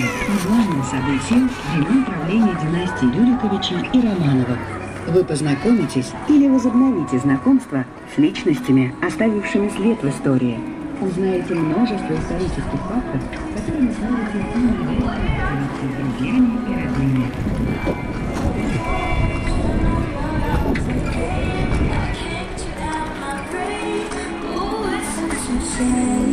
Петербурге. Главным событием было правление династии Рюриковичей и Романовых. Вы познакомитесь или возобновите знакомство с личностями, оставившими след в истории. Узнаете множество исторических фактов, которые вы сможете друзьями и родными. Yeah.